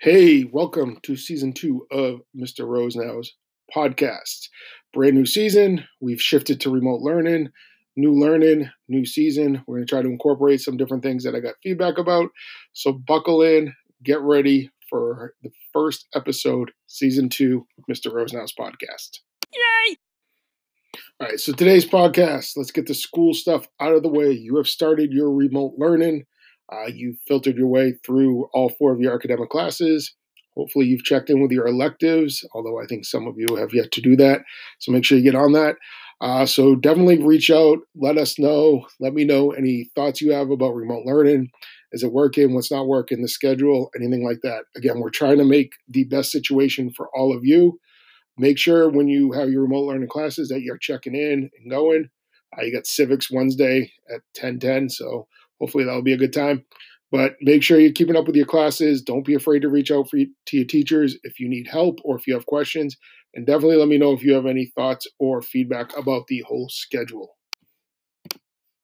Hey, welcome to season two of Mr. Rosenau's podcast. Brand new season. We've shifted to remote learning, new learning, new season. We're going to try to incorporate some different things that I got feedback about. So buckle in, get ready for the first episode, season two, Mr. Rosenau's podcast. Yay! All right, so today's podcast, let's get the school stuff out of the way. You have started your remote learning. Uh, you've filtered your way through all four of your academic classes. Hopefully, you've checked in with your electives, although I think some of you have yet to do that. So make sure you get on that. Uh, so definitely reach out, let us know, let me know any thoughts you have about remote learning. Is it working? What's not working? The schedule, anything like that. Again, we're trying to make the best situation for all of you. Make sure when you have your remote learning classes that you're checking in and going. Uh, you got civics Wednesday at 10:10, so hopefully that'll be a good time. But make sure you're keeping up with your classes. Don't be afraid to reach out for, to your teachers if you need help or if you have questions. And definitely let me know if you have any thoughts or feedback about the whole schedule.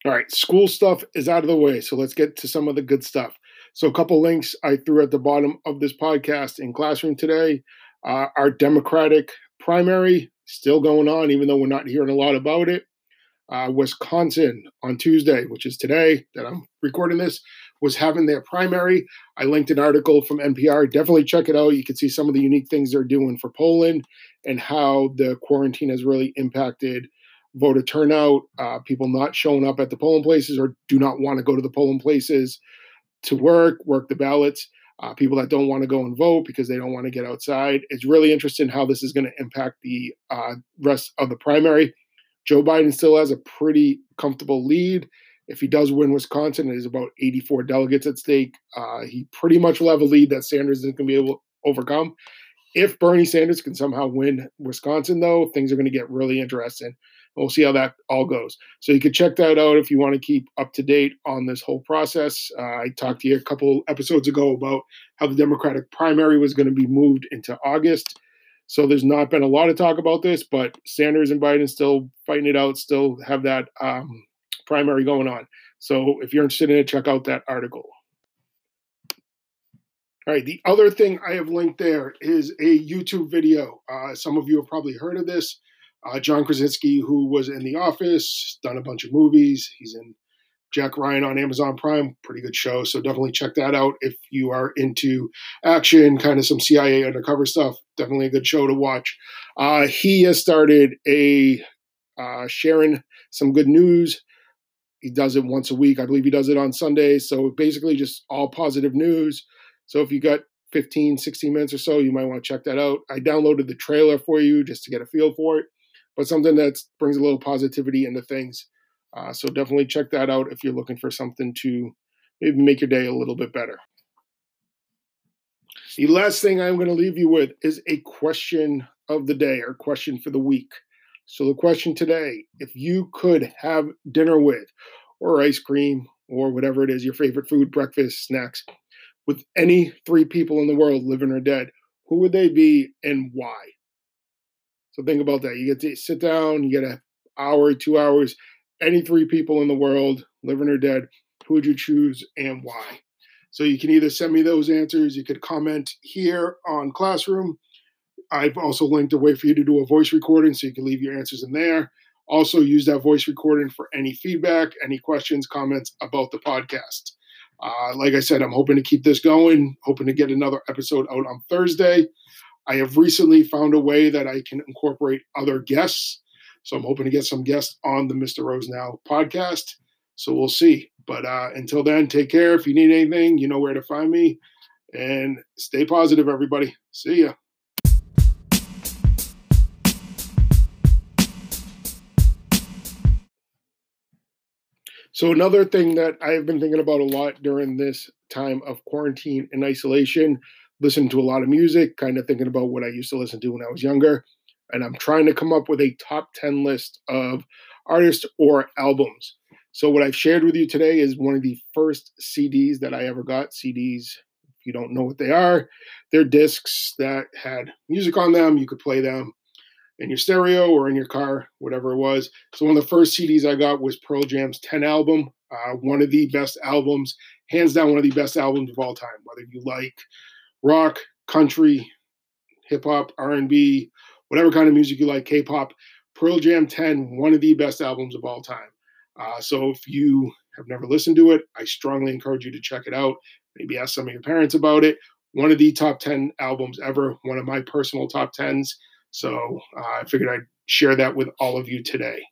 All right, school stuff is out of the way. So let's get to some of the good stuff. So, a couple links I threw at the bottom of this podcast in classroom today. Uh, our Democratic primary still going on, even though we're not hearing a lot about it. Uh, Wisconsin on Tuesday, which is today that I'm recording this, was having their primary. I linked an article from NPR. Definitely check it out. You can see some of the unique things they're doing for Poland and how the quarantine has really impacted voter turnout, uh, people not showing up at the polling places or do not want to go to the polling places to work, work the ballots. Uh, people that don't want to go and vote because they don't want to get outside. It's really interesting how this is going to impact the uh, rest of the primary. Joe Biden still has a pretty comfortable lead. If he does win Wisconsin, it is about 84 delegates at stake. Uh, he pretty much will have a lead that Sanders isn't going to be able to overcome. If Bernie Sanders can somehow win Wisconsin, though, things are going to get really interesting. We'll see how that all goes. So you can check that out if you want to keep up to date on this whole process. Uh, I talked to you a couple episodes ago about how the Democratic primary was going to be moved into August. So there's not been a lot of talk about this, but Sanders and Biden still fighting it out, still have that um, primary going on. So if you're interested in it, check out that article. All right, the other thing I have linked there is a YouTube video. Uh, some of you have probably heard of this. Uh, John Krasinski, who was in The Office, done a bunch of movies. He's in Jack Ryan on Amazon Prime, pretty good show. So definitely check that out if you are into action, kind of some CIA undercover stuff. Definitely a good show to watch. Uh, he has started a uh, sharing some good news. He does it once a week. I believe he does it on Sundays. So basically, just all positive news. So if you got 15, 16 minutes or so, you might want to check that out. I downloaded the trailer for you just to get a feel for it, but something that brings a little positivity into things. Uh, so definitely check that out if you're looking for something to maybe make your day a little bit better. The last thing I'm going to leave you with is a question of the day or question for the week. So the question today, if you could have dinner with or ice cream or whatever it is, your favorite food, breakfast, snacks, with any three people in the world, living or dead, who would they be and why? So think about that. You get to sit down, you get an hour, two hours, any three people in the world, living or dead, who would you choose and why? So you can either send me those answers, you could comment here on Classroom. I've also linked a way for you to do a voice recording so you can leave your answers in there. Also, use that voice recording for any feedback, any questions, comments about the podcast. Uh, like I said, I'm hoping to keep this going, hoping to get another episode out on Thursday. I have recently found a way that I can incorporate other guests. So I'm hoping to get some guests on the Mr. Rosenau podcast. So we'll see. But uh, until then, take care. If you need anything, you know where to find me. And stay positive, everybody. See ya. So, another thing that I have been thinking about a lot during this time of quarantine and isolation, listening to a lot of music, kind of thinking about what I used to listen to when I was younger. And I'm trying to come up with a top 10 list of artists or albums. So, what I've shared with you today is one of the first CDs that I ever got. CDs, if you don't know what they are, they're discs that had music on them. You could play them in your stereo or in your car, whatever it was. So one of the first CDs I got was Pearl Jam's 10 album, uh, one of the best albums, hands down one of the best albums of all time. Whether you like rock, country, hip hop, R&B, whatever kind of music you like, K-pop. Pearl Jam 10, one of the best albums of all time. Uh, so if you have never listened to it, I strongly encourage you to check it out. Maybe ask some of your parents about it. One of the top 10 albums ever, one of my personal top 10s. So uh, I figured I'd share that with all of you today.